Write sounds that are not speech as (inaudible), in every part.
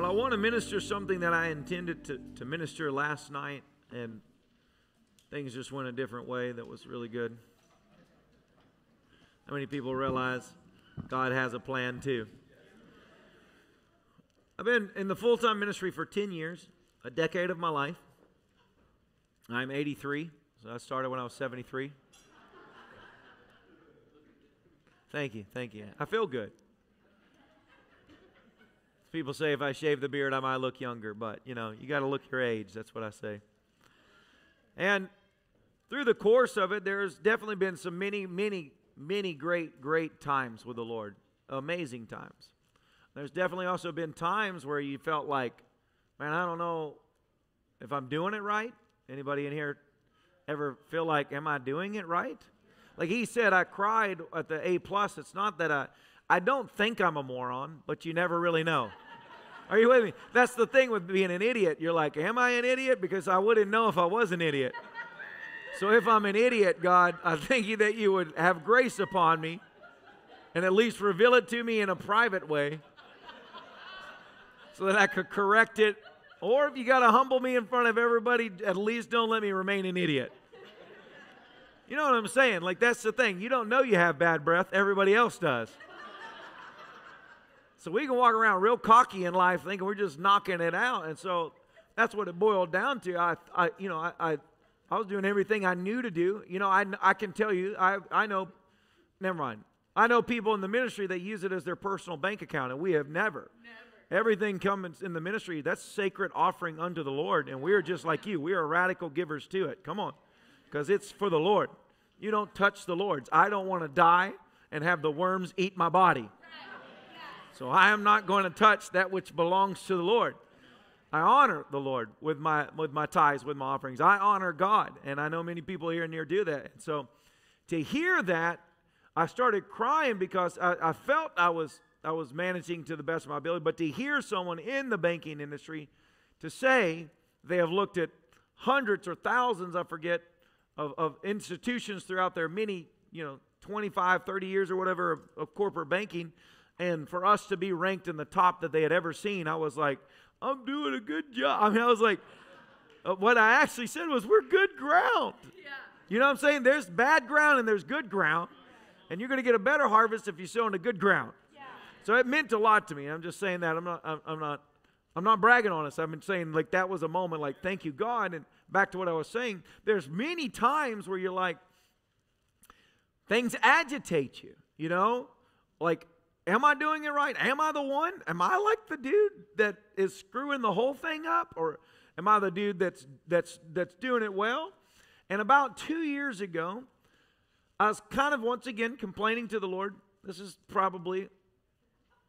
Well, I want to minister something that I intended to, to minister last night, and things just went a different way that was really good. How many people realize God has a plan too? I've been in the full time ministry for 10 years, a decade of my life. I'm 83, so I started when I was 73. Thank you, thank you. I feel good. People say if I shave the beard, I might look younger, but you know, you got to look your age. That's what I say. And through the course of it, there's definitely been some many, many, many great, great times with the Lord. Amazing times. There's definitely also been times where you felt like, man, I don't know if I'm doing it right. Anybody in here ever feel like, am I doing it right? Like he said, I cried at the A plus. It's not that I I don't think I'm a moron, but you never really know. Are you with me? That's the thing with being an idiot. You're like, am I an idiot? Because I wouldn't know if I was an idiot. So if I'm an idiot, God, I thank you that you would have grace upon me and at least reveal it to me in a private way so that I could correct it. Or if you got to humble me in front of everybody, at least don't let me remain an idiot. You know what I'm saying? Like, that's the thing. You don't know you have bad breath, everybody else does. So we can walk around real cocky in life thinking we're just knocking it out. And so that's what it boiled down to. I, I you know, I, I, I was doing everything I knew to do. You know, I, I can tell you, I, I know, never mind. I know people in the ministry that use it as their personal bank account, and we have never. never. Everything comes in the ministry, that's sacred offering unto the Lord. And we are just like you. We are radical givers to it. Come on. Because it's for the Lord. You don't touch the Lord's. I don't want to die and have the worms eat my body. So I am not going to touch that which belongs to the Lord. I honor the Lord with my with my tithes, with my offerings. I honor God, and I know many people here and near do that. And so, to hear that, I started crying because I, I felt I was I was managing to the best of my ability. But to hear someone in the banking industry to say they have looked at hundreds or thousands, I forget, of, of institutions throughout their many, you know, 25, 30 years or whatever of, of corporate banking and for us to be ranked in the top that they had ever seen, I was like, I'm doing a good job. (laughs) I mean, I was like, uh, what I actually said was, we're good ground. Yeah. You know what I'm saying? There's bad ground and there's good ground. And you're going to get a better harvest if you sow into good ground. Yeah. So it meant a lot to me. I'm just saying that. I'm not, I'm, I'm not, I'm not bragging on us. I've been saying like that was a moment like, thank you, God. And back to what I was saying, there's many times where you're like, things agitate you, you know? Like Am I doing it right? Am I the one? Am I like the dude that is screwing the whole thing up? Or am I the dude that's that's that's doing it well? And about two years ago, I was kind of once again complaining to the Lord. This is probably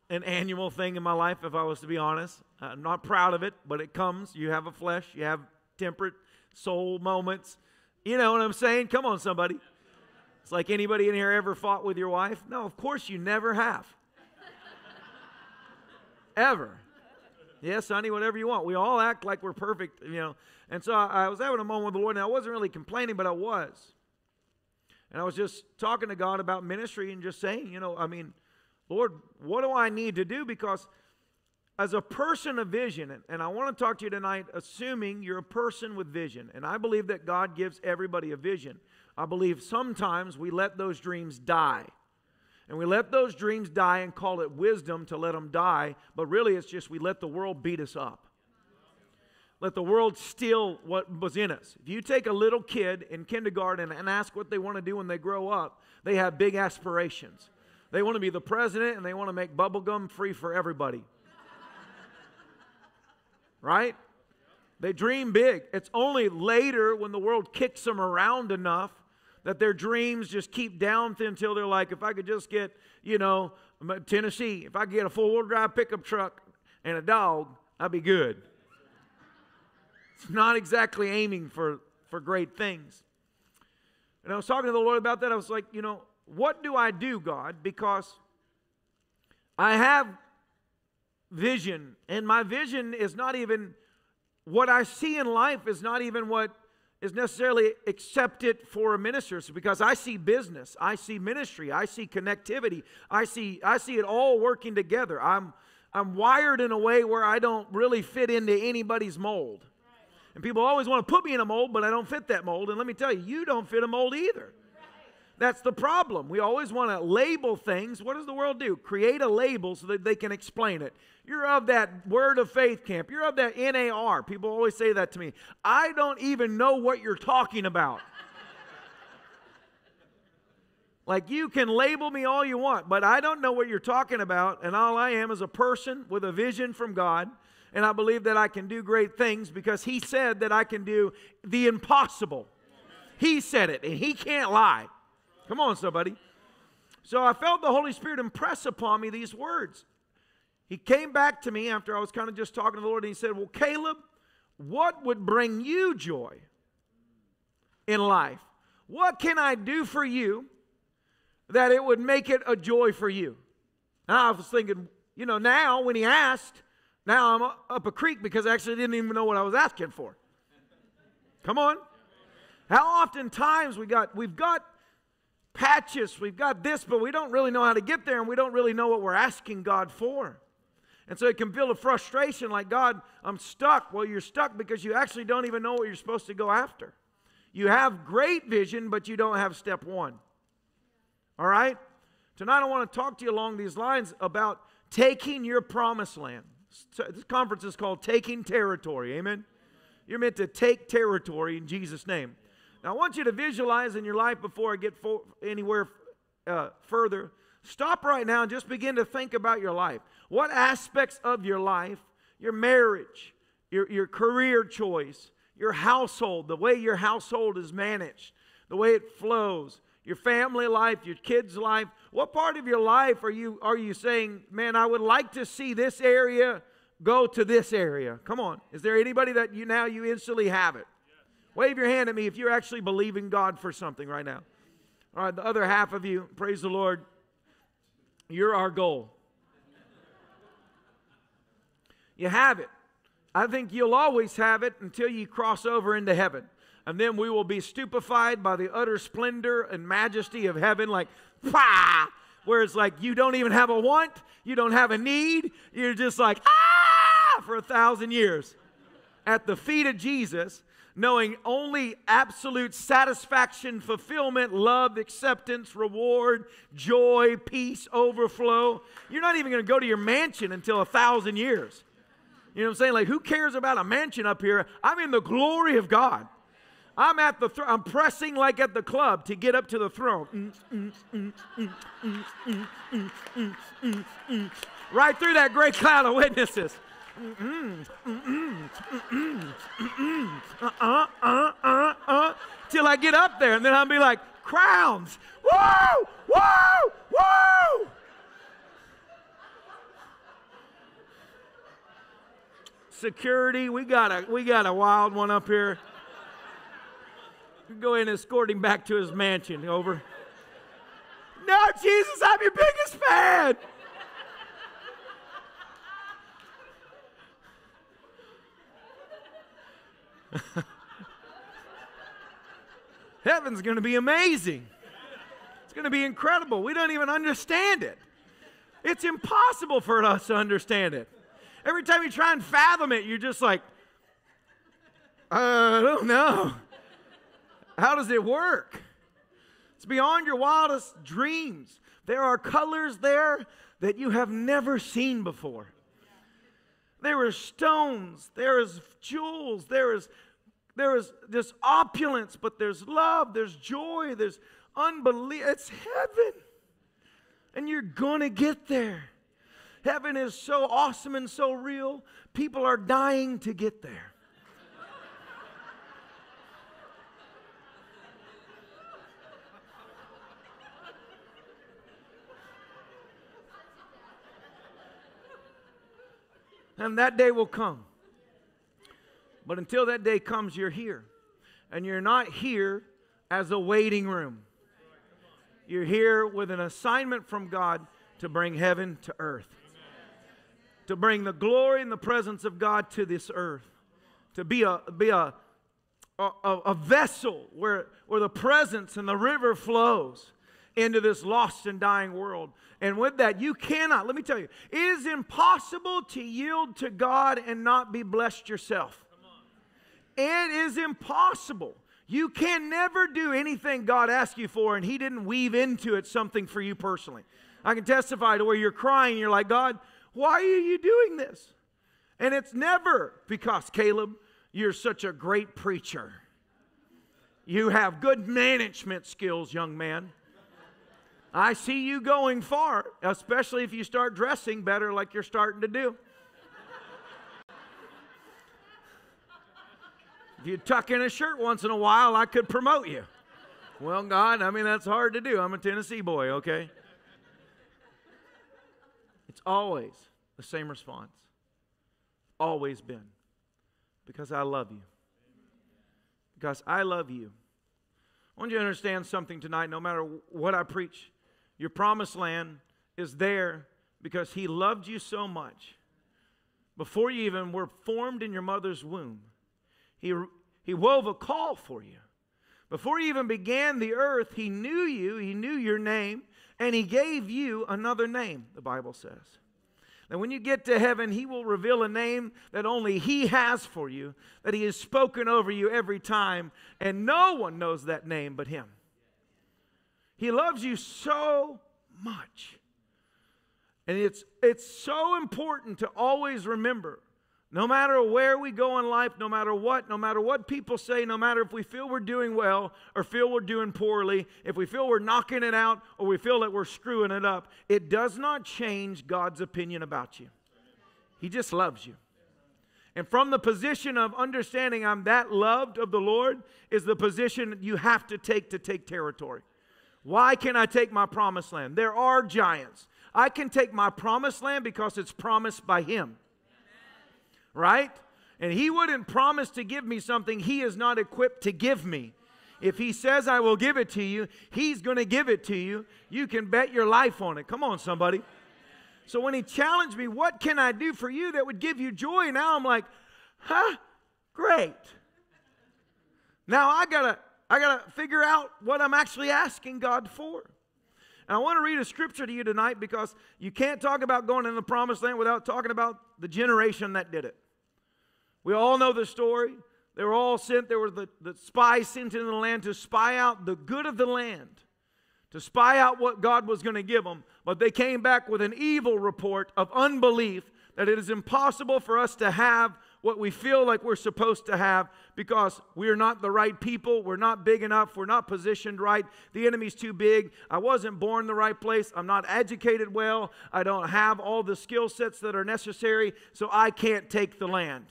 an annual thing in my life, if I was to be honest. I'm not proud of it, but it comes. You have a flesh, you have temperate soul moments. You know what I'm saying? Come on, somebody. It's like anybody in here ever fought with your wife? No, of course you never have. Ever. Yes, honey, whatever you want. We all act like we're perfect, you know. And so I, I was having a moment with the Lord, and I wasn't really complaining, but I was. And I was just talking to God about ministry and just saying, you know, I mean, Lord, what do I need to do? Because as a person of vision, and I want to talk to you tonight, assuming you're a person with vision, and I believe that God gives everybody a vision. I believe sometimes we let those dreams die. And we let those dreams die and call it wisdom to let them die, but really it's just we let the world beat us up. Let the world steal what was in us. If you take a little kid in kindergarten and ask what they want to do when they grow up, they have big aspirations. They want to be the president and they want to make bubblegum free for everybody. (laughs) right? They dream big. It's only later when the world kicks them around enough that their dreams just keep down until they're like, if I could just get, you know, Tennessee, if I could get a four wheel drive pickup truck and a dog, I'd be good. It's not exactly aiming for, for great things. And I was talking to the Lord about that. I was like, you know, what do I do, God? Because I have vision, and my vision is not even what I see in life, is not even what is necessarily accepted for a minister because I see business, I see ministry, I see connectivity, I see I see it all working together. I'm I'm wired in a way where I don't really fit into anybody's mold. And people always want to put me in a mold, but I don't fit that mold. And let me tell you, you don't fit a mold either. That's the problem. We always want to label things. What does the world do? Create a label so that they can explain it. You're of that word of faith camp. You're of that NAR. People always say that to me. I don't even know what you're talking about. (laughs) like you can label me all you want, but I don't know what you're talking about. And all I am is a person with a vision from God. And I believe that I can do great things because He said that I can do the impossible. He said it, and He can't lie. Come on, somebody. So I felt the Holy Spirit impress upon me these words. He came back to me after I was kind of just talking to the Lord, and he said, Well, Caleb, what would bring you joy in life? What can I do for you that it would make it a joy for you? And I was thinking, you know, now when he asked, now I'm up a creek because I actually didn't even know what I was asking for. Come on. How often times we got we've got patches, we've got this, but we don't really know how to get there and we don't really know what we're asking God for. And so it can feel a frustration like, God, I'm stuck. Well, you're stuck because you actually don't even know what you're supposed to go after. You have great vision, but you don't have step one. All right? Tonight I want to talk to you along these lines about taking your promised land. This conference is called Taking Territory. Amen? You're meant to take territory in Jesus' name. Now, I want you to visualize in your life before I get for, anywhere uh, further. Stop right now and just begin to think about your life. What aspects of your life, your marriage, your, your career choice, your household, the way your household is managed, the way it flows, your family life, your kids' life, what part of your life are you, are you saying, man, I would like to see this area go to this area? Come on. Is there anybody that you now you instantly have it? Wave your hand at me if you're actually believing God for something right now. All right, the other half of you, praise the Lord, you're our goal. You have it. I think you'll always have it until you cross over into heaven. And then we will be stupefied by the utter splendor and majesty of heaven, like, pah! Where it's like you don't even have a want, you don't have a need, you're just like, ah! For a thousand years at the feet of Jesus knowing only absolute satisfaction, fulfillment, love, acceptance, reward, joy, peace, overflow. You're not even going to go to your mansion until a thousand years. You know what I'm saying? Like, who cares about a mansion up here? I'm in the glory of God. I'm at the throne. I'm pressing like at the club to get up to the throne. right through that great cloud of witnesses uh, till I get up there, and then I'll be like, crowns, whoa, whoa, whoa. Security, we got a we got a wild one up here. Go in and escort him back to his mansion. Over. No, Jesus, I'm your biggest fan. (laughs) Heaven's going to be amazing. It's going to be incredible. We don't even understand it. It's impossible for us to understand it. Every time you try and fathom it, you're just like, I don't know. How does it work? It's beyond your wildest dreams. There are colors there that you have never seen before. There is stones, there is jewels, there is there is this opulence, but there's love, there's joy, there's unbelief. It's heaven. And you're going to get there. Heaven is so awesome and so real, people are dying to get there. And that day will come. But until that day comes, you're here. And you're not here as a waiting room. You're here with an assignment from God to bring heaven to earth, to bring the glory and the presence of God to this earth, to be a, be a, a, a vessel where, where the presence and the river flows into this lost and dying world. And with that, you cannot, let me tell you, it is impossible to yield to God and not be blessed yourself. It is impossible. You can never do anything God asked you for and He didn't weave into it something for you personally. I can testify to where you're crying, you're like, God, why are you doing this? And it's never because, Caleb, you're such a great preacher. You have good management skills, young man. I see you going far, especially if you start dressing better like you're starting to do. If you tuck in a shirt once in a while, I could promote you. Well, God, I mean, that's hard to do. I'm a Tennessee boy, okay? It's always the same response. Always been. Because I love you. Because I love you. I want you to understand something tonight, no matter what I preach, your promised land is there because He loved you so much. Before you even were formed in your mother's womb, he, he wove a call for you. Before you even began the earth, He knew you, He knew your name, and He gave you another name, the Bible says. And when you get to heaven, He will reveal a name that only He has for you, that He has spoken over you every time, and no one knows that name but Him. He loves you so much. And it's, it's so important to always remember no matter where we go in life, no matter what, no matter what people say, no matter if we feel we're doing well or feel we're doing poorly, if we feel we're knocking it out or we feel that we're screwing it up, it does not change God's opinion about you. He just loves you. And from the position of understanding I'm that loved of the Lord is the position you have to take to take territory. Why can't I take my promised land? There are giants. I can take my promised land because it's promised by Him right? And He wouldn't promise to give me something He is not equipped to give me. If He says, I will give it to you, He's going to give it to you. You can bet your life on it. Come on, somebody. So when He challenged me, What can I do for you that would give you joy? Now I'm like, Huh? Great. Now I got to. I got to figure out what I'm actually asking God for. And I want to read a scripture to you tonight because you can't talk about going in the promised land without talking about the generation that did it. We all know the story. They were all sent, there were the, the spies sent into the land to spy out the good of the land, to spy out what God was going to give them. But they came back with an evil report of unbelief that it is impossible for us to have what we feel like we're supposed to have because we're not the right people. We're not big enough. We're not positioned right. The enemy's too big. I wasn't born the right place. I'm not educated well. I don't have all the skill sets that are necessary, so I can't take the land.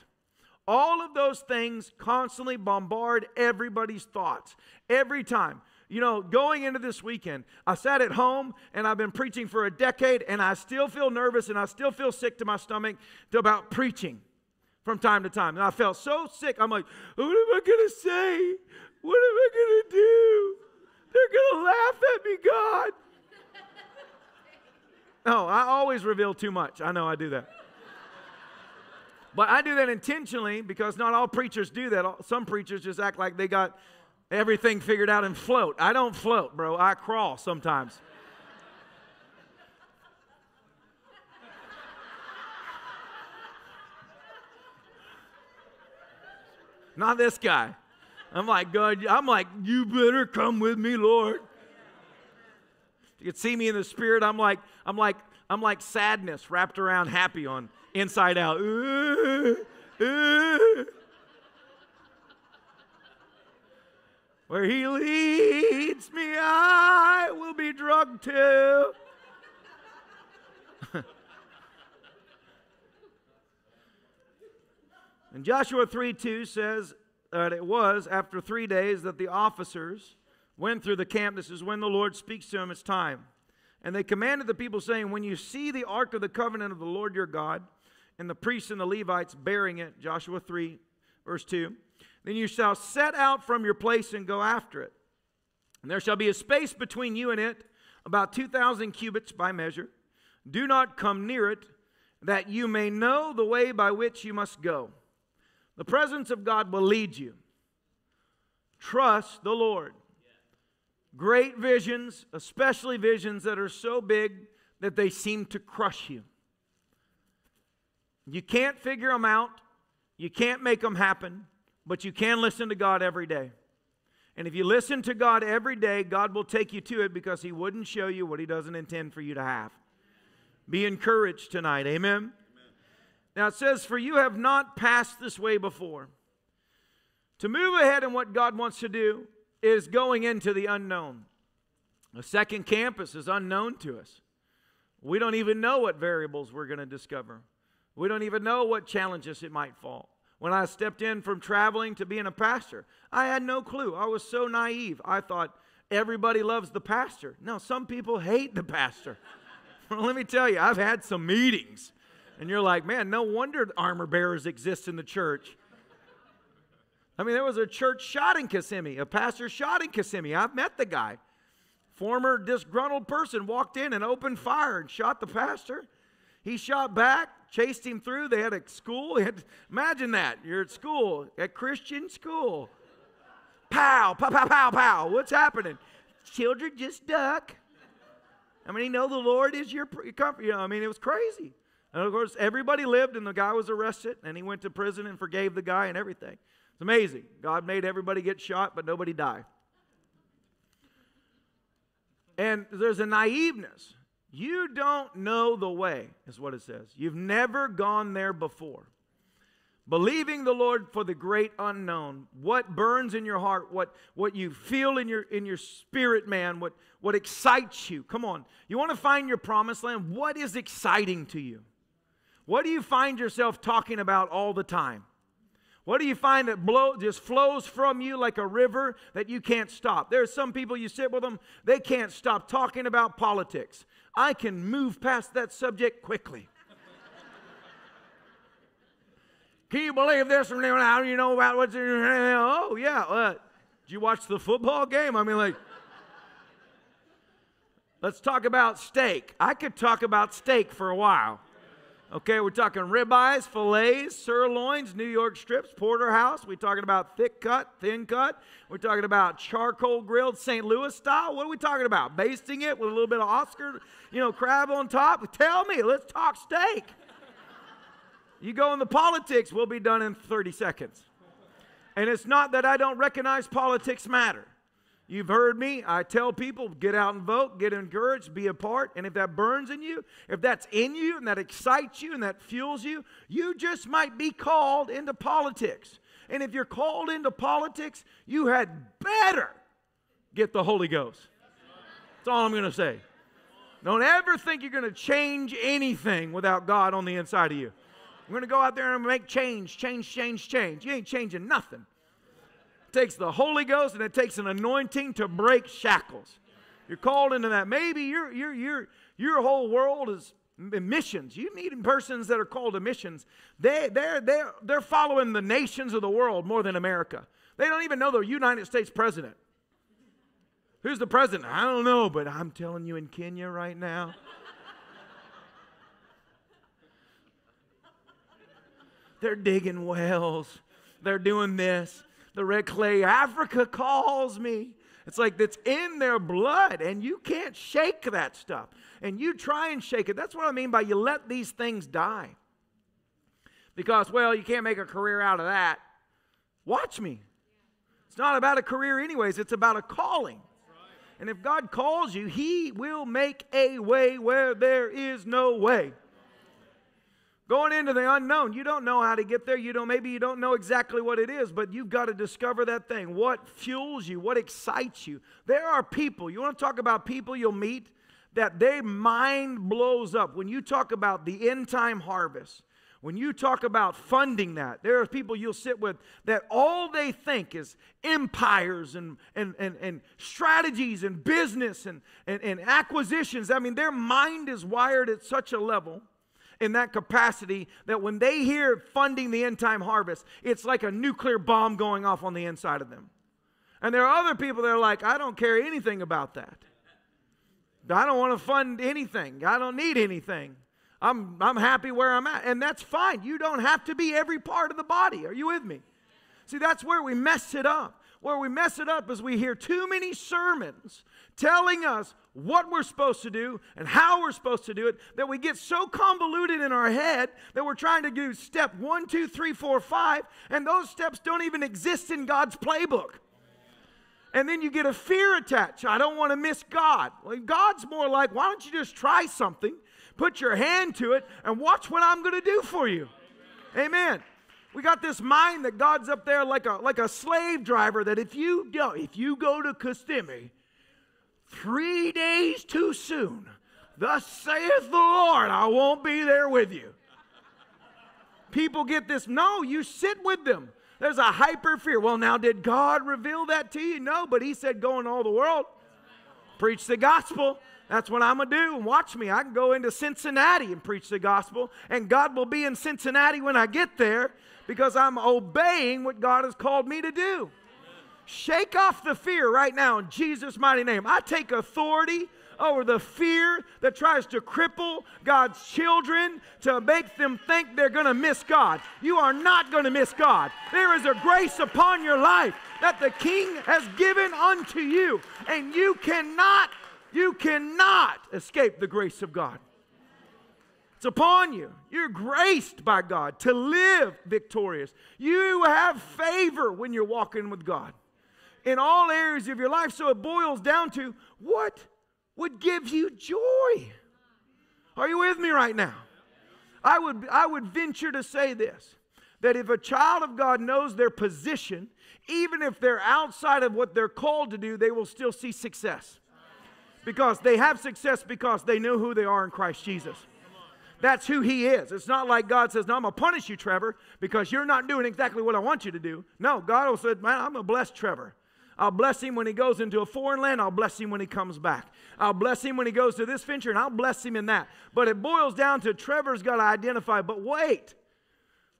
All of those things constantly bombard everybody's thoughts every time. You know, going into this weekend, I sat at home and I've been preaching for a decade and I still feel nervous and I still feel sick to my stomach about preaching from time to time. And I felt so sick. I'm like, what am I going to say? What am I going to do? They're going to laugh at me, God. No, (laughs) oh, I always reveal too much. I know I do that. But I do that intentionally because not all preachers do that. Some preachers just act like they got everything figured out and float. I don't float, bro. I crawl sometimes. Not this guy. I'm like, God, I'm like, you better come with me, Lord. You could see me in the spirit. I'm like, I'm like, I'm like sadness wrapped around happy on inside out. Uh, uh. Where he leads me, I will be drugged to. And Joshua 3 2 says that it was after three days that the officers went through the camp. This is when the Lord speaks to them, it's time. And they commanded the people, saying, When you see the ark of the covenant of the Lord your God, and the priests and the Levites bearing it, Joshua 3, verse 2. Then you shall set out from your place and go after it. And there shall be a space between you and it, about 2,000 cubits by measure. Do not come near it, that you may know the way by which you must go. The presence of God will lead you. Trust the Lord. great visions, especially visions that are so big that they seem to crush you. You can't figure them out, you can't make them happen, but you can listen to God every day. And if you listen to God every day, God will take you to it because He wouldn't show you what He doesn't intend for you to have. Be encouraged tonight. Amen. Now it says, For you have not passed this way before. To move ahead in what God wants to do is going into the unknown. The second campus is unknown to us. We don't even know what variables we're going to discover. We don't even know what challenges it might fall. When I stepped in from traveling to being a pastor, I had no clue. I was so naive. I thought everybody loves the pastor. No, some people hate the pastor. (laughs) well, let me tell you, I've had some meetings, and you're like, man, no wonder armor bearers exist in the church. I mean, there was a church shot in Kissimmee, a pastor shot in Kissimmee. I've met the guy. Former disgruntled person walked in and opened fire and shot the pastor. He shot back, chased him through. They had a school. Had, imagine that. You're at school, at Christian school. Pow, pow, pow, pow, pow. What's happening? Children just duck. I mean, you know the Lord is your comfort. You know, I mean, it was crazy. And of course, everybody lived, and the guy was arrested, and he went to prison and forgave the guy and everything. It's amazing. God made everybody get shot, but nobody die. And there's a naiveness. You don't know the way, is what it says. You've never gone there before. Believing the Lord for the great unknown, what burns in your heart, what, what you feel in your, in your spirit, man, what, what excites you. Come on. You want to find your promised land? What is exciting to you? What do you find yourself talking about all the time? What do you find that blow, just flows from you like a river that you can't stop? There are some people you sit with them, they can't stop talking about politics. I can move past that subject quickly. (laughs) can you believe this? How do you know about what's Oh, yeah. Uh, did you watch the football game? I mean, like, (laughs) let's talk about steak. I could talk about steak for a while. Okay, we're talking ribeyes, fillets, sirloins, New York strips, porterhouse. We're talking about thick cut, thin cut. We're talking about charcoal grilled St. Louis style. What are we talking about? Basting it with a little bit of Oscar, you know, crab on top. Tell me, let's talk steak. You go in the politics, we'll be done in 30 seconds. And it's not that I don't recognize politics matter. You've heard me. I tell people get out and vote, get encouraged, be a part. And if that burns in you, if that's in you and that excites you and that fuels you, you just might be called into politics. And if you're called into politics, you had better get the Holy Ghost. That's all I'm going to say. Don't ever think you're going to change anything without God on the inside of you. I'm going to go out there and make change, change, change, change. You ain't changing nothing takes the Holy Ghost and it takes an anointing to break shackles. You're called into that. Maybe your, your, your, your whole world is missions. You need persons that are called to missions. They, they're, they're, they're following the nations of the world more than America. They don't even know the United States president. Who's the president? I don't know, but I'm telling you in Kenya right now. they're digging wells. They're doing this the red clay. Africa calls me. It's like that's in their blood, and you can't shake that stuff. And you try and shake it. That's what I mean by you let these things die. Because, well, you can't make a career out of that. Watch me. It's not about a career, anyways, it's about a calling. And if God calls you, He will make a way where there is no way. Going into the unknown, you don't know how to get there. You don't maybe you don't know exactly what it is, but you've got to discover that thing. What fuels you? What excites you? There are people. You want to talk about people you'll meet that their mind blows up when you talk about the end time harvest. When you talk about funding that, there are people you'll sit with that all they think is empires and, and, and, and strategies and business and, and, and acquisitions. I mean, their mind is wired at such a level in that capacity that when they hear funding the end time harvest, it's like a nuclear bomb going off on the inside of them. And there are other people that are like, I don't care anything about that. I don't want to fund anything. I don't need anything. I'm, I'm happy where I'm at. And that's fine. You don't have to be every part of the body. Are you with me? See, that's where we mess it up. where we mess it up is we hear too many sermons telling us what we're supposed to do and how we're supposed to do it that we get so convoluted in our head that we're trying to do step one, two, three, four, five, and those steps don't even exist in God's playbook. And then you get a fear attached. I don't want to miss God. Well, God's more like, why don't you just try something, put your hand to it, and watch what I'm going to do for you? Amen. We got this mind that God's up there like a, like a slave driver that if you go, if you go to Kissimmee three days too soon, thus saith the Lord, I won't be there with you. People get this. No, you sit with them. There's a hyper fear. Well, now, did God reveal that to you? No, but He said, go in all the world, preach the gospel. That's what I'm going to do. And watch me. I can go into Cincinnati and preach the gospel, and God will be in Cincinnati when I get there because I'm obeying what God has called me to do. Shake off the fear right now in Jesus' mighty name. I take authority over the fear that tries to cripple God's children to make them think they're going to miss God. You are not going to miss God. There is a grace upon your life that the King has given unto you, and you cannot, you cannot escape the grace of God. It's upon you. You're graced by God to live victorious. You have favor when you're walking with God in all areas of your life. So it boils down to what would give you joy? Are you with me right now? I would, I would venture to say this that if a child of God knows their position, even if they're outside of what they're called to do, they will still see success. Because they have success because they know who they are in Christ Jesus. That's who he is. It's not like God says, No, I'm going to punish you, Trevor, because you're not doing exactly what I want you to do. No, God will say, Man, I'm going to bless Trevor. I'll bless him when he goes into a foreign land. I'll bless him when he comes back. I'll bless him when he goes to this venture, and I'll bless him in that. But it boils down to Trevor's got to identify, but wait,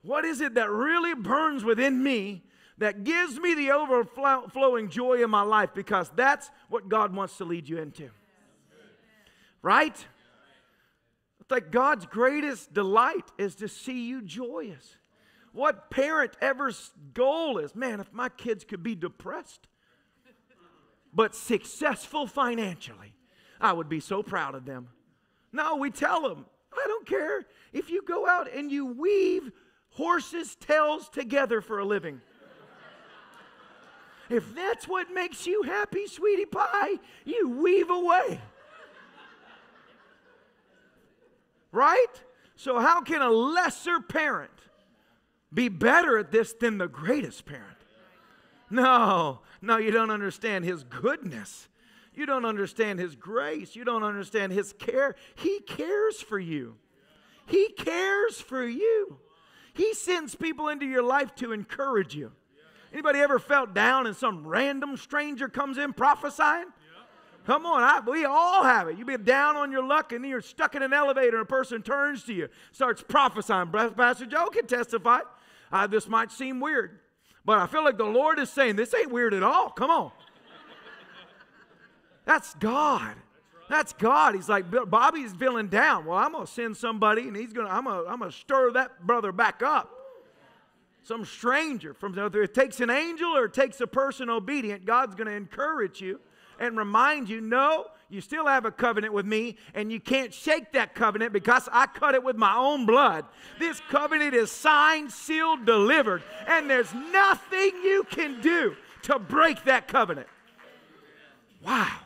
what is it that really burns within me that gives me the overflowing joy in my life? Because that's what God wants to lead you into. Right? It's like God's greatest delight is to see you joyous. What parent ever's goal is, man, if my kids could be depressed but successful financially, I would be so proud of them. No, we tell them, I don't care if you go out and you weave horses' tails together for a living. (laughs) If that's what makes you happy, sweetie pie, you weave away. Right? So, how can a lesser parent be better at this than the greatest parent? No, no, you don't understand his goodness. You don't understand his grace. You don't understand his care. He cares for you. He cares for you. He sends people into your life to encourage you. Anybody ever felt down and some random stranger comes in prophesying? Come on, I, we all have it. You be down on your luck and you're stuck in an elevator and a person turns to you, starts prophesying. Pastor Joe can testify. Uh, this might seem weird, but I feel like the Lord is saying, This ain't weird at all. Come on. That's God. That's God. He's like, Bobby's feeling down. Well, I'm to send somebody and he's to, I'm to I'm to stir that brother back up. Some stranger from, whether it takes an angel or it takes a person obedient, God's to encourage you and remind you no, you still have a covenant with me, and you can't shake that covenant because I cut it with my own blood. This covenant is signed, sealed, delivered, and there's nothing you can do to break that covenant. Wow.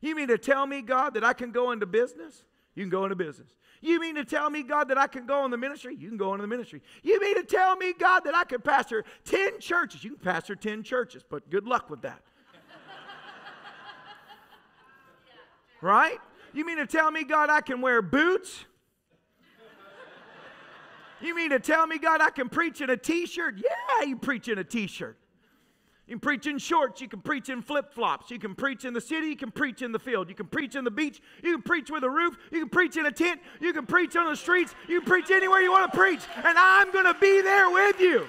You mean to tell me, God, that I can go into business? You can go into business. You mean to tell me, God, that I can go in the ministry? You can go into the ministry. You mean to tell me, God, that I can pastor 10 churches? You can pastor 10 churches, but good luck with that. Right? You mean to tell me, God, I can wear boots? You mean to tell me, God, I can preach in a t shirt? Yeah, you preach in a t shirt. You can preach in shorts. You can preach in flip flops. You can preach in the city. You can preach in the field. You can preach in the beach. You can preach with a roof. You can preach in a tent. You can preach on the streets. You can preach anywhere you want to preach. And I'm going to be there with you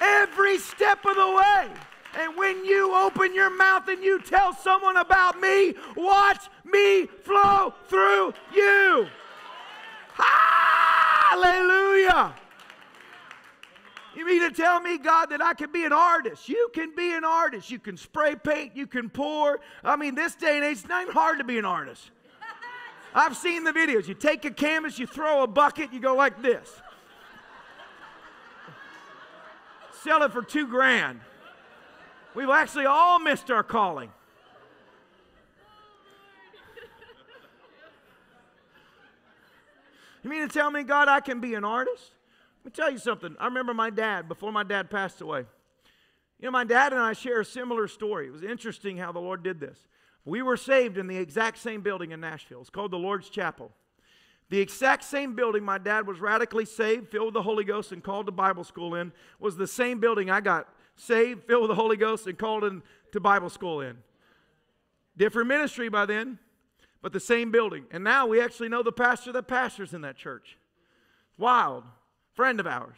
every step of the way. And when you open your mouth and you tell someone about me, watch me flow through you. Hallelujah. You mean to tell me, God, that I can be an artist? You can be an artist. You can spray paint, you can pour. I mean, this day and age, it's not even hard to be an artist. I've seen the videos. You take a canvas, you throw a bucket, you go like this. Sell it for two grand. We've actually all missed our calling. You mean to tell me, God, I can be an artist? Let me tell you something. I remember my dad, before my dad passed away. You know, my dad and I share a similar story. It was interesting how the Lord did this. We were saved in the exact same building in Nashville. It's called the Lord's Chapel. The exact same building my dad was radically saved, filled with the Holy Ghost, and called to Bible school in was the same building I got saved, filled with the Holy Ghost, and called into Bible school in. Different ministry by then, but the same building. And now we actually know the pastor that pastors in that church. Wild, friend of ours.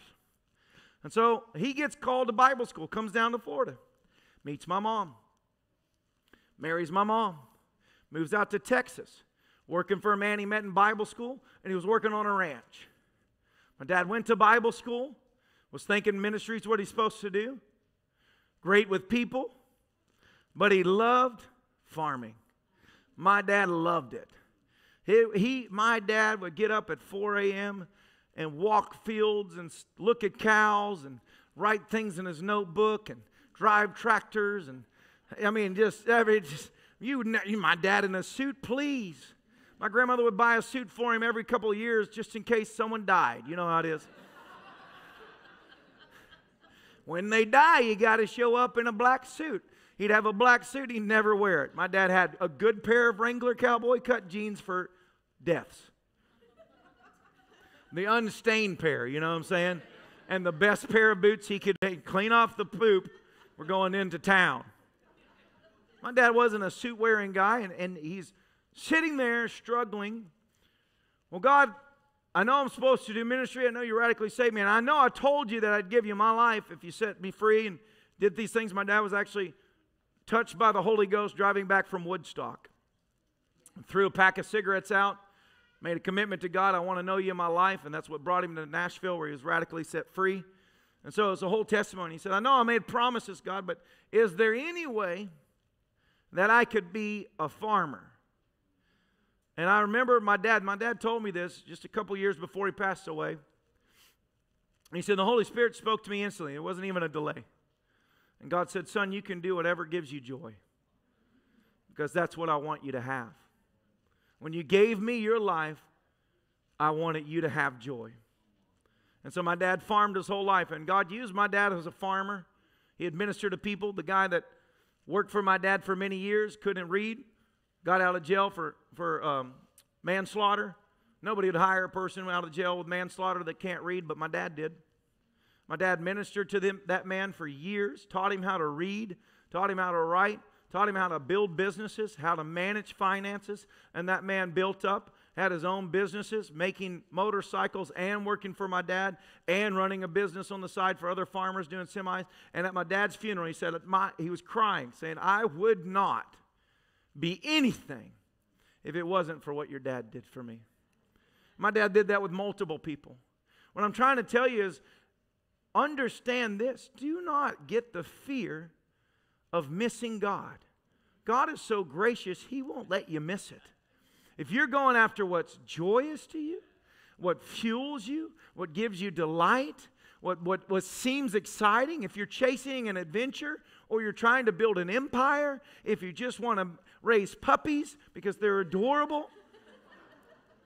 And so he gets called to Bible school, comes down to Florida, meets my mom, marries my mom, moves out to Texas, working for a man he met in Bible school, and he was working on a ranch. My dad went to Bible school, was thinking ministry is what he's supposed to do, great with people, but he loved farming. My dad loved it. He, he, my dad would get up at 4 a.m. and walk fields and look at cows and write things in his notebook and drive tractors and I mean just every just, you, you my dad in a suit, please. My grandmother would buy a suit for him every couple of years just in case someone died. You know how it is. When they die, you got to show up in a black suit. He'd have a black suit, he'd never wear it. My dad had a good pair of Wrangler cowboy cut jeans for deaths. The unstained pair, you know what I'm saying? And the best pair of boots he could clean off the poop. We're going into town. My dad wasn't a suit wearing guy, and, and he's sitting there struggling. Well, God, I know I'm supposed to do ministry. I know you radically saved me. And I know I told you that I'd give you my life if you set me free and did these things. My dad was actually touched by the Holy Ghost driving back from Woodstock. Threw a pack of cigarettes out, made a commitment to God. I want to know you in my life. And that's what brought him to Nashville, where he was radically set free. And so it's a whole testimony. He said, I know I made promises, God, but is there any way that I could be a farmer? And I remember my dad, my dad told me this just a couple years before he passed away. He said, The Holy Spirit spoke to me instantly. It wasn't even a delay. And God said, Son, you can do whatever gives you joy because that's what I want you to have. When you gave me your life, I wanted you to have joy. And so my dad farmed his whole life, and God used my dad as a farmer. He administered to people. The guy that worked for my dad for many years couldn't read, got out of jail for, for um, manslaughter. Nobody would hire a person out of jail with manslaughter that can't read, but my dad did. My dad ministered to them, that man for years, taught him how to read, taught him how to write, taught him how to build businesses, how to manage finances, and that man built up, had his own businesses, making motorcycles and working for my dad and running a business on the side for other farmers doing semis. And at my dad's funeral, he said, my, he was crying, saying, I would not be anything if it wasn't for what your dad did for me. My dad did that with multiple people. What I'm trying to tell you is understand this do not get the fear of missing God. God is so gracious, He won't let you miss it. If you're going after what's joyous to you, what fuels you, what gives you delight, what, what, what seems exciting, if you're chasing an adventure or you're trying to build an empire, if you just want to raise puppies because they're adorable,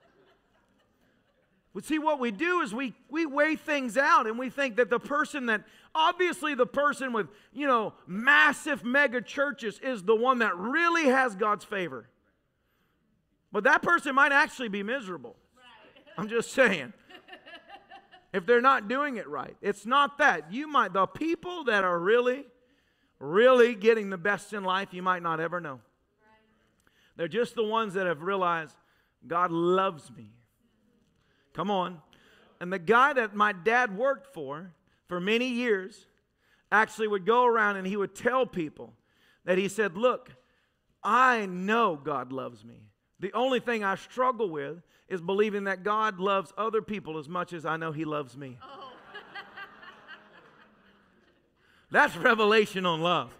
(laughs) but see, what we do is we, we weigh things out and we think that the person that, obviously, the person with, you know, massive mega churches is the one that really has God's favor. But that person might actually be miserable. Right. I'm just saying. (laughs) if they're not doing it right, it's not that. You might, the people that are really, really getting the best in life, you might not ever know. They're just the ones that have realized God loves me. Come on. And the guy that my dad worked for for many years actually would go around and he would tell people that he said, Look, I know God loves me. The only thing I struggle with is believing that God loves other people as much as I know He loves me. Oh. That's revelation on love.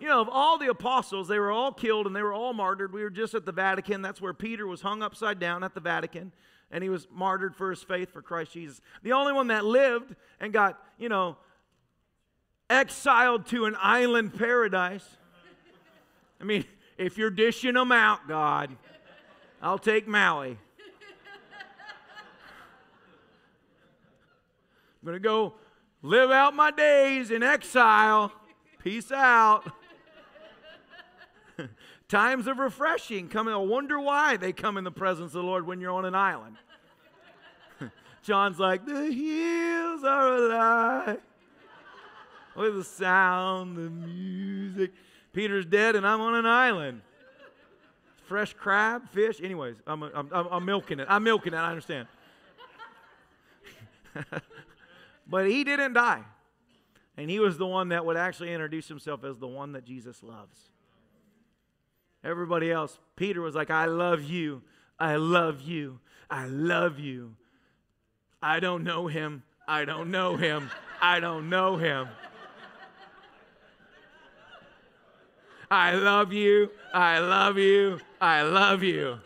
You know, of all the apostles, they were all killed and they were all martyred. We were just at the Vatican. That's where Peter was hung upside down at the Vatican and he was martyred for his faith for Christ Jesus. The only one that lived and got, you know, exiled to an island paradise. I mean, if you're dishing them out, God, I'll take Maui. I'm going to go live out my days in exile. Peace out. (laughs) Times of refreshing come. I wonder why they come in the presence of the Lord when you're on an island. (laughs) John's like, the hills are alive with the sound, the music. Peter's dead and I'm on an island. Fresh crab, fish. Anyways, I'm, I'm, I'm milking it. I'm milking it. I understand. (laughs) but he didn't die. And he was the one that would actually introduce himself as the one that Jesus loves. Everybody else, Peter was like, I love you. I love you. I love you. I don't know him. I don't know him. I don't know him. I love you. I love you. I love you.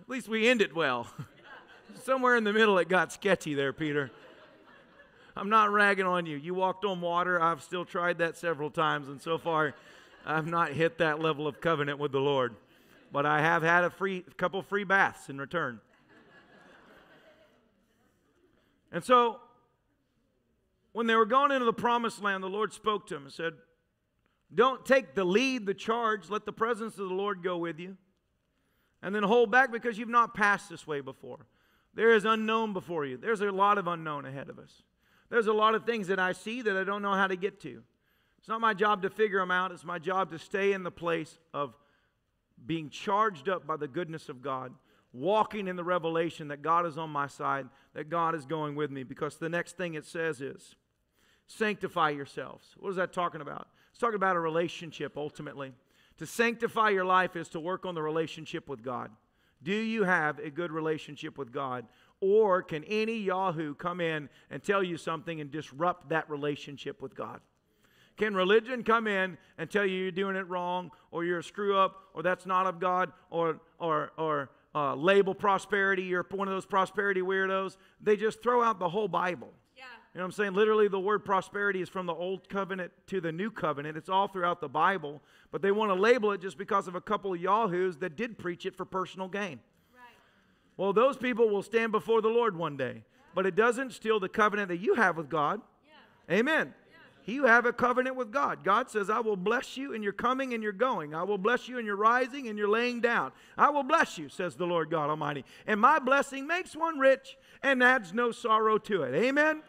At least we end it well. (laughs) Somewhere in the middle, it got sketchy there, Peter. I'm not ragging on you. You walked on water. I've still tried that several times, and so far, I've not hit that level of covenant with the Lord. But I have had a free a couple free baths in return. And so, when they were going into the promised land, the Lord spoke to him and said, Don't take the lead, the charge. Let the presence of the Lord go with you. And then hold back because you've not passed this way before. There is unknown before you. There's a lot of unknown ahead of us. There's a lot of things that I see that I don't know how to get to. It's not my job to figure them out. It's my job to stay in the place of being charged up by the goodness of God, walking in the revelation that God is on my side, that God is going with me. Because the next thing it says is, sanctify yourselves. What is that talking about? It's talking about a relationship ultimately. To sanctify your life is to work on the relationship with God. Do you have a good relationship with God? Or can any Yahoo come in and tell you something and disrupt that relationship with God? Can religion come in and tell you you're doing it wrong, or you're a screw up, or that's not of God, or, or, or uh, label prosperity, you're one of those prosperity weirdos? They just throw out the whole Bible. Yeah. You know what I'm saying? Literally, the word prosperity is from the old covenant to the new covenant. It's all throughout the Bible, but they want to label it just because of a couple of yahoos that did preach it for personal gain. Well, those people will stand before the Lord one day. But it doesn't steal the covenant that you have with God. Yeah. Amen. Yeah. You have a covenant with God. God says, I will bless you in your coming and your going. I will bless you in your rising and your laying down. I will bless you, says the Lord God Almighty. And my blessing makes one rich and adds no sorrow to it. Amen? Amen.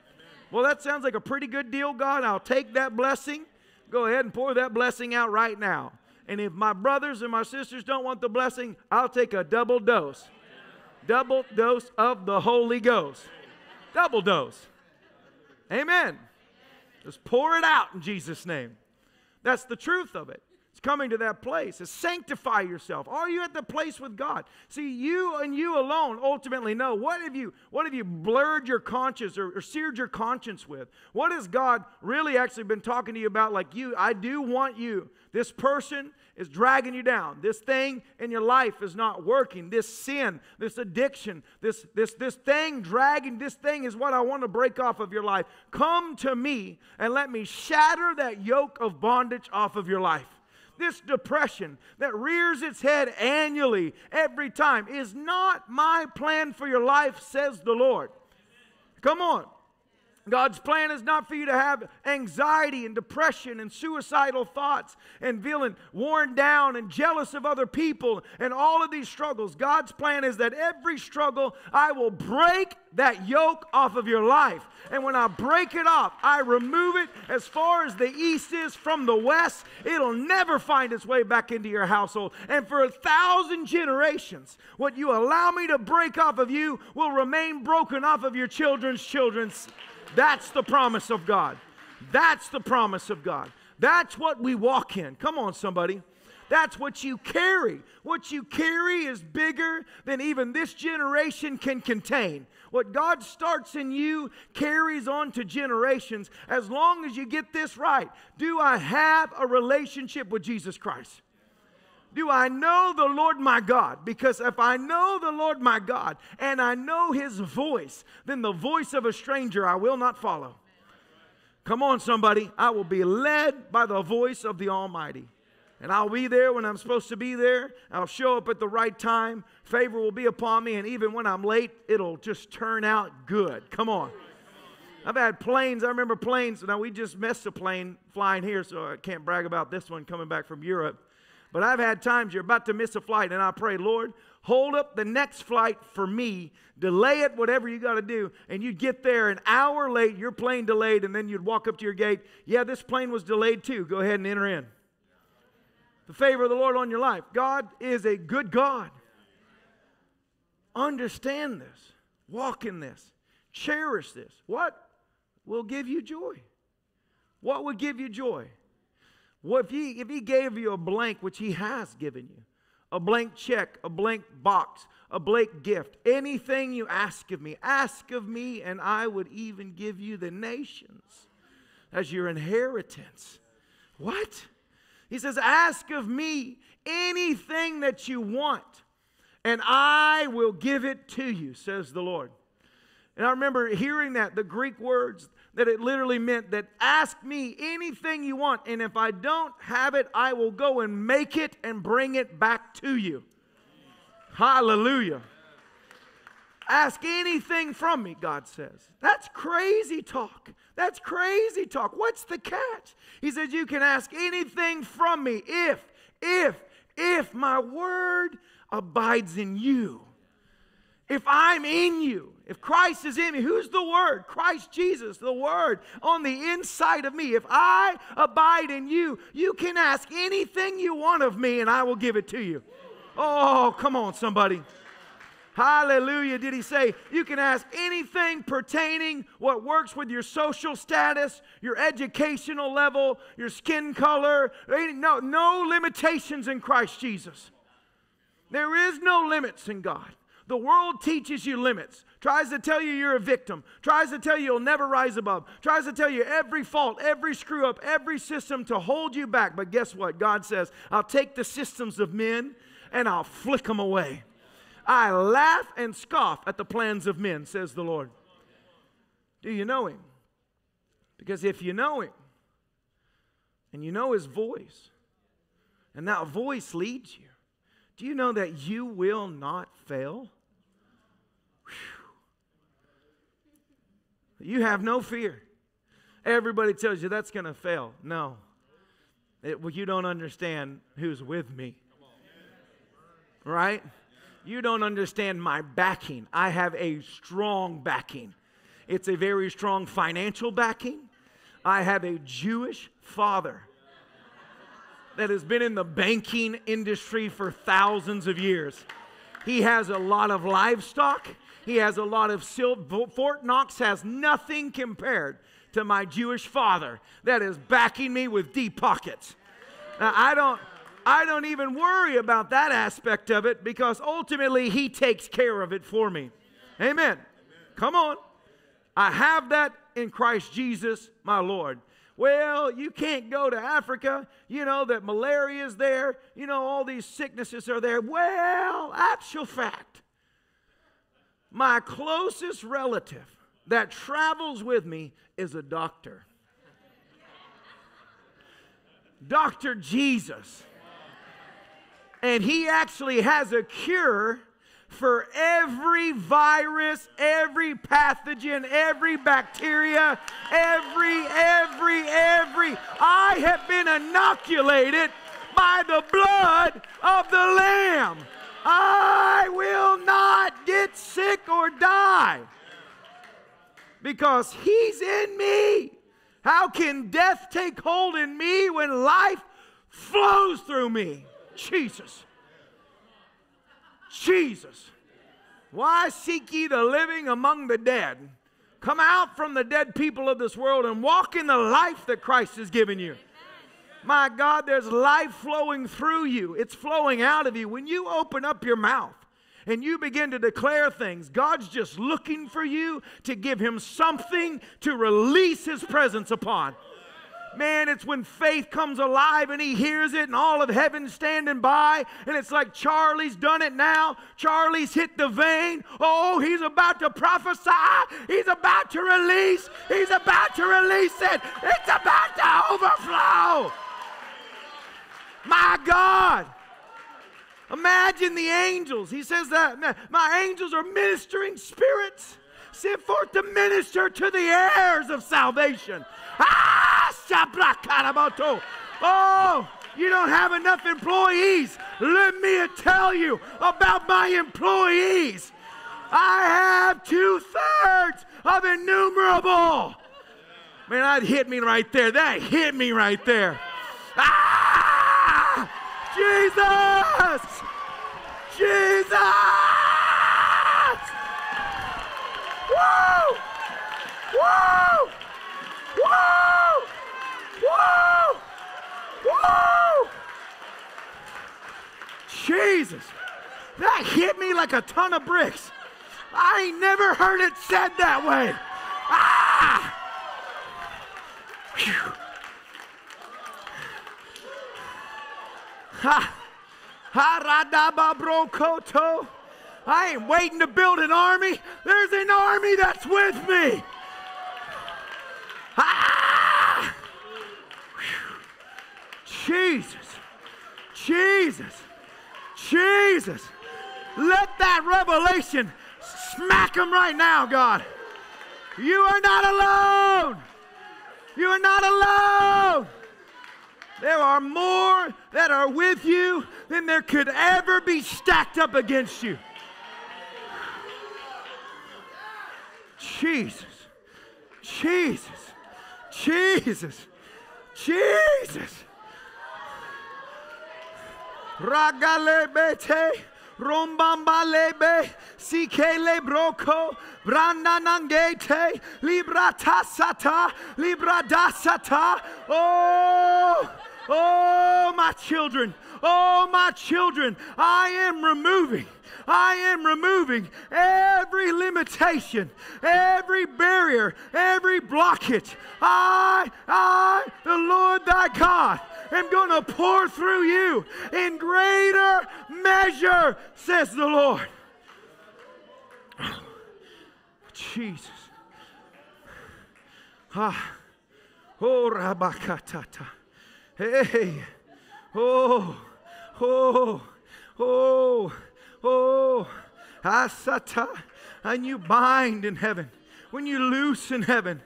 Well, that sounds like a pretty good deal, God. I'll take that blessing. Go ahead and pour that blessing out right now. And if my brothers and my sisters don't want the blessing, I'll take a double dose double dose of the Holy Ghost. Double dose. Amen. Just pour it out in Jesus' name. That's the truth of it. It's coming to that place. Is sanctify yourself. Are you at the place with God? See, you and you alone ultimately know what have you what have you blurred your conscience or, or seared your conscience with? What has God really actually been talking to you about? Like you, I do want you. This person is dragging you down. This thing in your life is not working. This sin, this addiction, this, this, this thing dragging, this thing is what I want to break off of your life. Come to me and let me shatter that yoke of bondage off of your life. This depression that rears its head annually every time is not my plan for your life, says the Lord. Come on. God's plan is not for you to have anxiety and depression and suicidal thoughts and feeling worn down and jealous of other people and all of these struggles. God's plan is that every struggle, I will break that yoke off of your life. And when I break it off, I remove it as far as the east is from the west. It'll never find its way back into your household. And for a thousand generations, what you allow me to break off of you will remain broken off of your children's children's. That's the promise of God. That's the promise of God. That's what we walk in. Come on, somebody. That's what you carry. What you carry is bigger than even this generation can contain. What God starts in you carries on to generations as long as you get this right. Do I have a relationship with Jesus Christ? Do I know the Lord my God? Because if I know the Lord my God and I know his voice, then the voice of a stranger I will not follow. Come on, somebody. I will be led by the voice of the Almighty. And I'll be there when I'm supposed to be there. I'll show up at the right time. Favor will be upon me. And even when I'm late, it'll just turn out good. Come on. I've had planes. I remember planes. Now, we just missed a plane flying here, so I can't brag about this one coming back from Europe. But I've had times you're about to miss a flight, and I pray, Lord, hold up the next flight for me, delay it, whatever you got to do. And you'd get there an hour late, your plane delayed, and then you'd walk up to your gate. Yeah, this plane was delayed too. Go ahead and enter in. The favor of the Lord on your life. God is a good God. Understand this, walk in this, cherish this. What will give you joy? What would give you joy? Well, if he, if he gave you a blank, which he has given you, a blank check, a blank box, a blank gift, anything you ask of me, ask of me, and I would even give you the nations as your inheritance. What? He says, Ask of me anything that you want, and I will give it to you, says the Lord. And I remember hearing that, the Greek words, that it literally meant that ask me anything you want, and if I don't have it, I will go and make it and bring it back to you. Hallelujah. Ask anything from me, God says. That's crazy talk. That's crazy talk. What's the catch? He says, You can ask anything from me if, if, if my word abides in you. If I'm in you, if Christ is in me, who's the Word? Christ Jesus, the Word on the inside of me. If I abide in you, you can ask anything you want of me and I will give it to you. Oh, come on, somebody. Hallelujah. Did he say you can ask anything pertaining what works with your social status, your educational level, your skin color? No, no limitations in Christ Jesus. There is no limits in God. The world teaches you limits, tries to tell you you're a victim, tries to tell you you'll never rise above, tries to tell you every fault, every screw up, every system to hold you back. But guess what? God says, I'll take the systems of men and I'll flick them away. I laugh and scoff at the plans of men, says the Lord. Do you know him? Because if you know him and you know his voice, and that voice leads you, do you know that you will not fail? You have no fear. Everybody tells you that's going to fail. No. It, well, you don't understand who's with me. Right? You don't understand my backing. I have a strong backing. It's a very strong financial backing. I have a Jewish father that has been in the banking industry for thousands of years. He has a lot of livestock. He has a lot of silver. Fort Knox has nothing compared to my Jewish father that is backing me with deep pockets. Now, I don't. I don't even worry about that aspect of it because ultimately He takes care of it for me. Amen. Amen. Come on. I have that in Christ Jesus, my Lord. Well, you can't go to Africa. You know that malaria is there. You know all these sicknesses are there. Well, actual fact, my closest relative that travels with me is a doctor. Dr. Jesus. And he actually has a cure for every virus, every pathogen, every bacteria, every, every, every. I have been inoculated by the blood of the Lamb. I will not get sick or die because He's in me. How can death take hold in me when life flows through me? Jesus. Jesus. Why seek ye the living among the dead? Come out from the dead people of this world and walk in the life that Christ has given you. My God, there's life flowing through you, it's flowing out of you. When you open up your mouth, and you begin to declare things, God's just looking for you to give Him something to release His presence upon. Man, it's when faith comes alive and he hears it, and all of heaven standing by. And it's like Charlie's done it now. Charlie's hit the vein. Oh, he's about to prophesy. He's about to release. He's about to release it. It's about to overflow. My God. Imagine the angels. He says that my angels are ministering spirits sent forth to minister to the heirs of salvation. Ah! Oh, you don't have enough employees. Let me tell you about my employees. I have two thirds of innumerable. Man, that hit me right there. That hit me right there. Ah! Jesus! Jesus! Woo! Woo! Woo! Woo! Woo! Jesus. That hit me like a ton of bricks. I ain't never heard it said that way. Ah! Ha! Haradababrokoto. I ain't waiting to build an army. There's an army that's with me. Ah! Jesus, Jesus, Jesus. Let that revelation smack them right now, God. You are not alone. You are not alone. There are more that are with you than there could ever be stacked up against you. Jesus, Jesus, Jesus, Jesus. Ragalebete. Rombambalebe, Sikele Broko, Brandanangete, Libratasata, Libradasata. Oh, oh, my children, oh, my children, I am removing. I am removing every limitation, every barrier, every blockage. I, I, the Lord thy God, am going to pour through you in greater measure, says the Lord. Jesus. Ah. Oh, Rabakatata. Hey. Oh. Oh. Oh. Oh. Asata. And you bind in heaven. When you loose in heaven.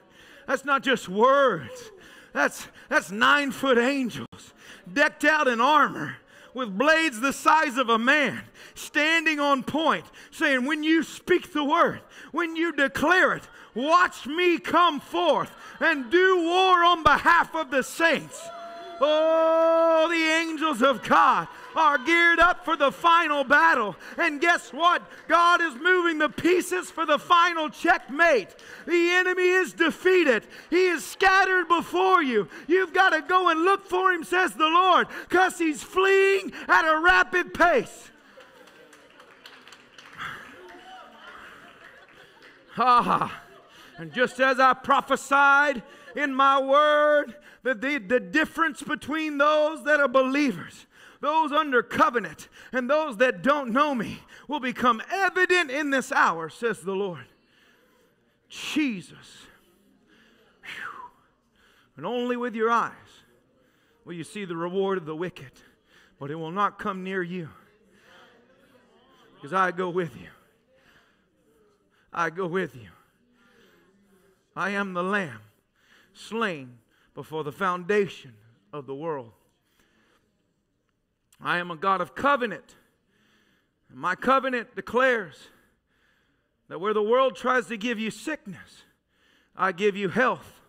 That's not just words. That's, that's nine foot angels decked out in armor with blades the size of a man, standing on point, saying, When you speak the word, when you declare it, watch me come forth and do war on behalf of the saints. Oh, the angels of God are geared up for the final battle. And guess what? God is moving the pieces for the final checkmate. The enemy is defeated, he is scattered before you. You've got to go and look for him, says the Lord, because he's fleeing at a rapid pace. (sighs) Ah, and just as I prophesied in my word, that the, the difference between those that are believers those under covenant and those that don't know me will become evident in this hour, says the Lord. Jesus. Whew. And only with your eyes will you see the reward of the wicked, but it will not come near you. Because I go with you. I go with you. I am the Lamb slain before the foundation of the world. I am a God of covenant. My covenant declares that where the world tries to give you sickness, I give you health.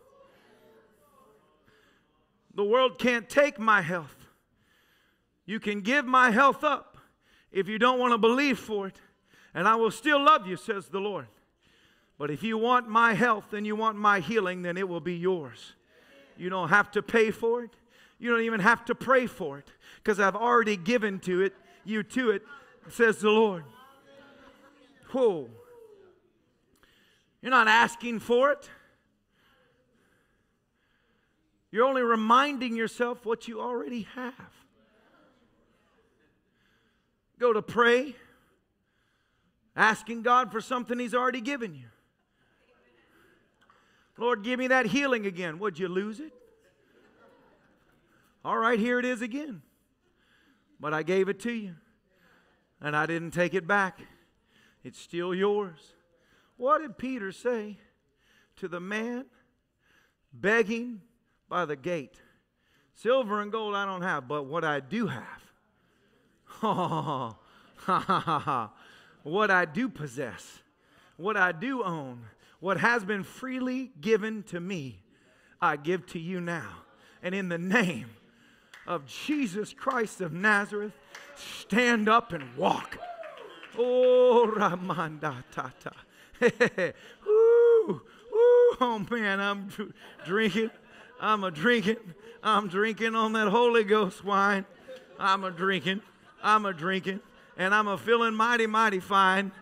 The world can't take my health. You can give my health up if you don't want to believe for it, and I will still love you, says the Lord. But if you want my health and you want my healing, then it will be yours. You don't have to pay for it. You don't even have to pray for it because I've already given to it, you to it, says the Lord. Whoa. You're not asking for it. You're only reminding yourself what you already have. Go to pray, asking God for something He's already given you. Lord, give me that healing again. Would you lose it? All right, here it is again. But I gave it to you, and I didn't take it back. It's still yours. What did Peter say to the man begging by the gate? Silver and gold I don't have, but what I do have. (laughs) What I do possess, what I do own, what has been freely given to me, I give to you now. And in the name of Jesus Christ of Nazareth, stand up and walk. Oh, Ramanda Tata. (laughs) Woo, woo, oh man, I'm drinking. I'm a drinking. I'm drinking on that Holy Ghost wine. I'm a drinking. I'm a drinking. And I'm a feeling mighty, mighty fine.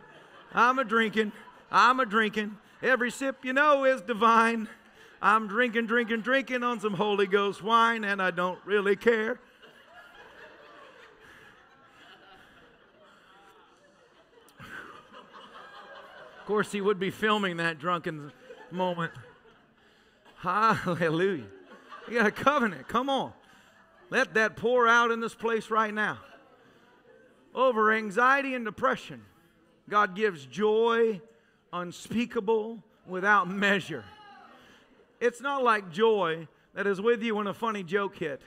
I'm a drinking. I'm a drinking. Every sip you know is divine. I'm drinking, drinking, drinking on some Holy Ghost wine, and I don't really care. Of course, he would be filming that drunken moment. Hallelujah. You got a covenant. Come on. Let that pour out in this place right now. Over anxiety and depression, God gives joy unspeakable without measure. It's not like joy that is with you when a funny joke hit.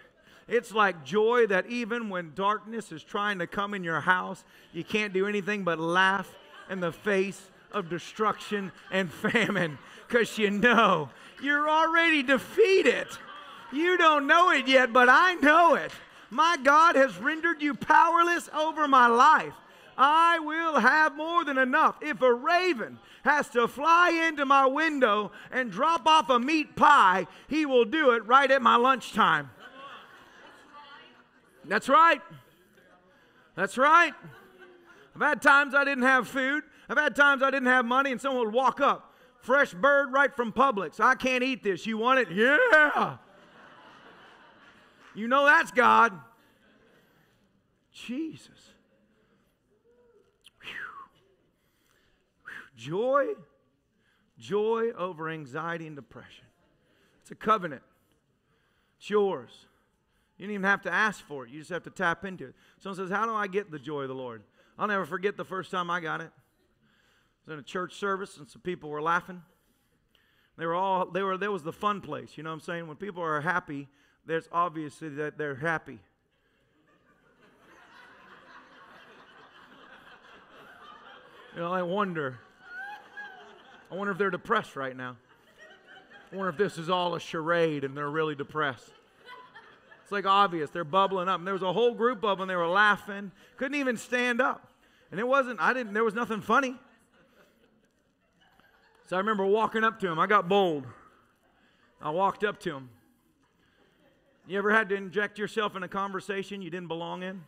It's like joy that even when darkness is trying to come in your house, you can't do anything but laugh in the face of destruction and (laughs) famine because you know you're already defeated. You don't know it yet, but I know it. My God has rendered you powerless over my life. I will have more than enough. If a raven has to fly into my window and drop off a meat pie, he will do it right at my lunchtime. That's right. That's right. I've had times I didn't have food. I've had times I didn't have money, and someone would walk up, fresh bird right from Publix. I can't eat this. You want it? Yeah. You know that's God. Jesus. Joy, joy over anxiety and depression. It's a covenant. It's yours. You don't even have to ask for it. You just have to tap into it. Someone says, How do I get the joy of the Lord? I'll never forget the first time I got it. I was in a church service and some people were laughing. They were all, they were, there was the fun place. You know what I'm saying? When people are happy, there's obviously that they're happy. you know, I wonder I wonder if they're depressed right now. I wonder if this is all a charade and they're really depressed. It's like obvious. They're bubbling up. And there was a whole group of them. They were laughing. Couldn't even stand up. And it wasn't, I didn't, there was nothing funny. So I remember walking up to him. I got bold. I walked up to him. You ever had to inject yourself in a conversation you didn't belong in?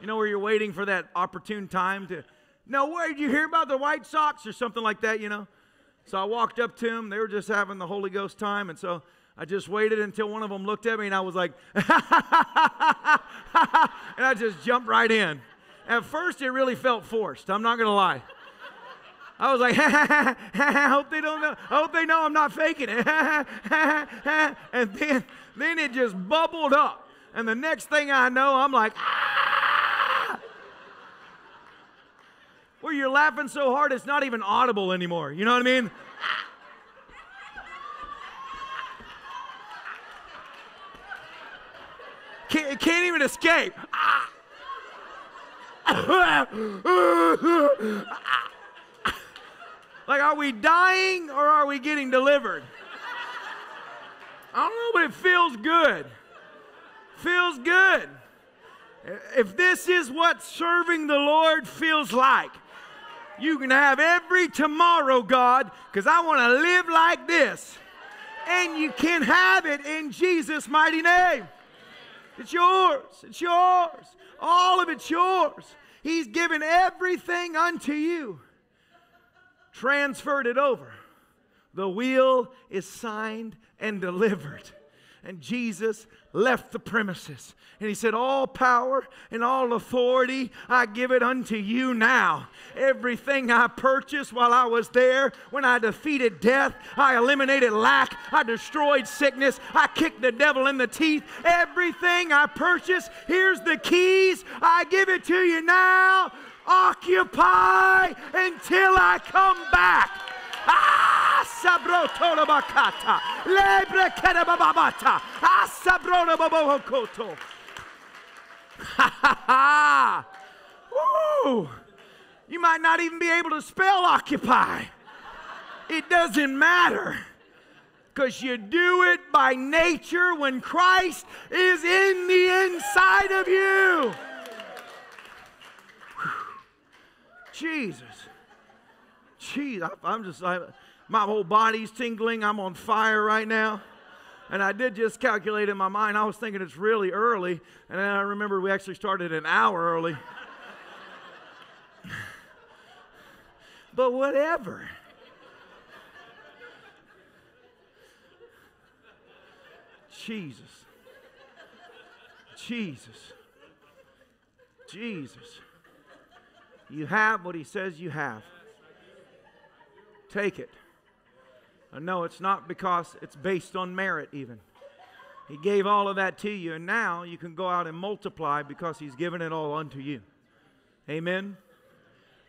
You know, where you're waiting for that opportune time to now, where did you hear about the White Sox or something like that, you know? So I walked up to them. They were just having the Holy Ghost time. And so I just waited until one of them looked at me and I was like, (laughs) and I just jumped right in. At first, it really felt forced. I'm not going to lie. I was like, (laughs) I hope they don't know. I hope they know I'm not faking it. (laughs) and then, then it just bubbled up. And the next thing I know, I'm like, ah! Where you're laughing so hard it's not even audible anymore. You know what I mean? Can't, can't even escape. like, are we dying or are we getting delivered? I don't know, but it feels good. Feels good. If this is what serving the Lord feels like, you can have every tomorrow, God, because I want to live like this. And you can have it in Jesus' mighty name. It's yours. It's yours. All of it's yours. He's given everything unto you, transferred it over. The will is signed and delivered. And Jesus left the premises. And he said, All power and all authority, I give it unto you now. Everything I purchased while I was there, when I defeated death, I eliminated lack, I destroyed sickness, I kicked the devil in the teeth. Everything I purchased, here's the keys. I give it to you now. Occupy until I come back. Ah, bakata. Lebre kerebabata. Sabrono babohokoto. Ha (laughs) ha ha. Woo. You might not even be able to spell occupy. It doesn't matter. Because you do it by nature when Christ is in the inside of you. Jesus. Jeez, I, am just, I, my whole body's tingling. I'm on fire right now. And I did just calculate in my mind. I was thinking it's really early. And then I remember we actually started an hour early. (laughs) but whatever. Jesus. Jesus. Jesus. You have what he says you have. Take it. And no, it's not because it's based on merit, even. He gave all of that to you, and now you can go out and multiply because He's given it all unto you. Amen.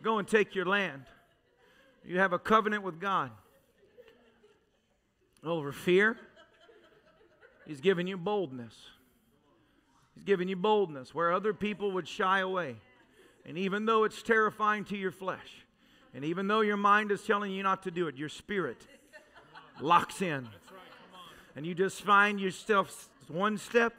Go and take your land. You have a covenant with God over fear. He's given you boldness. He's given you boldness where other people would shy away. And even though it's terrifying to your flesh, and even though your mind is telling you not to do it, your spirit locks in. And you just find yourself one step,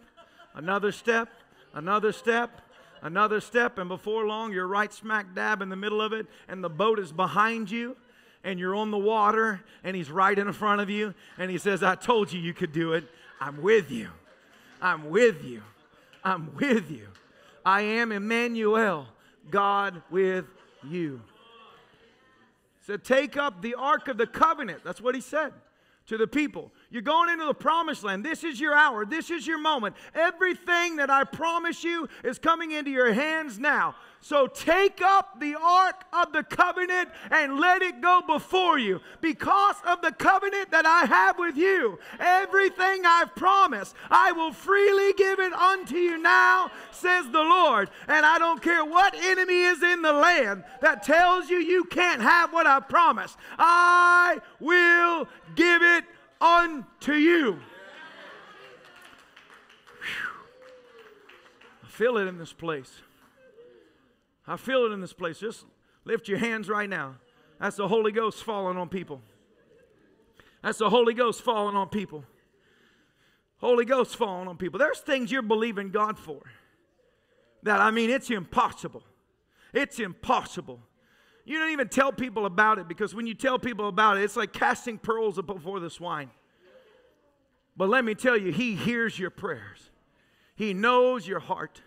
another step, another step, another step, and before long you're right smack dab in the middle of it, and the boat is behind you, and you're on the water, and he's right in front of you, and he says, I told you you could do it. I'm with you. I'm with you. I'm with you. I am Emmanuel, God with you said, Take up the ark of the covenant. That's what he said to the people. You're going into the promised land. This is your hour. This is your moment. Everything that I promise you is coming into your hands now. So take up the ark of the covenant and let it go before you. Because of the covenant that I have with you, everything I've promised, I will freely give it unto you now, says the Lord. And I don't care what enemy is in the land that tells you you can't have what I promised. I will give it unto you. I feel it in this place. I feel it in this place. Just lift your hands right now. That's the Holy Ghost falling on people. That's the Holy Ghost falling on people. Holy Ghost falling on people. There's things you're believing God for that, I mean, it's impossible. It's impossible. You don't even tell people about it because when you tell people about it, it's like casting pearls before the swine. But let me tell you, He hears your prayers, He knows your heart.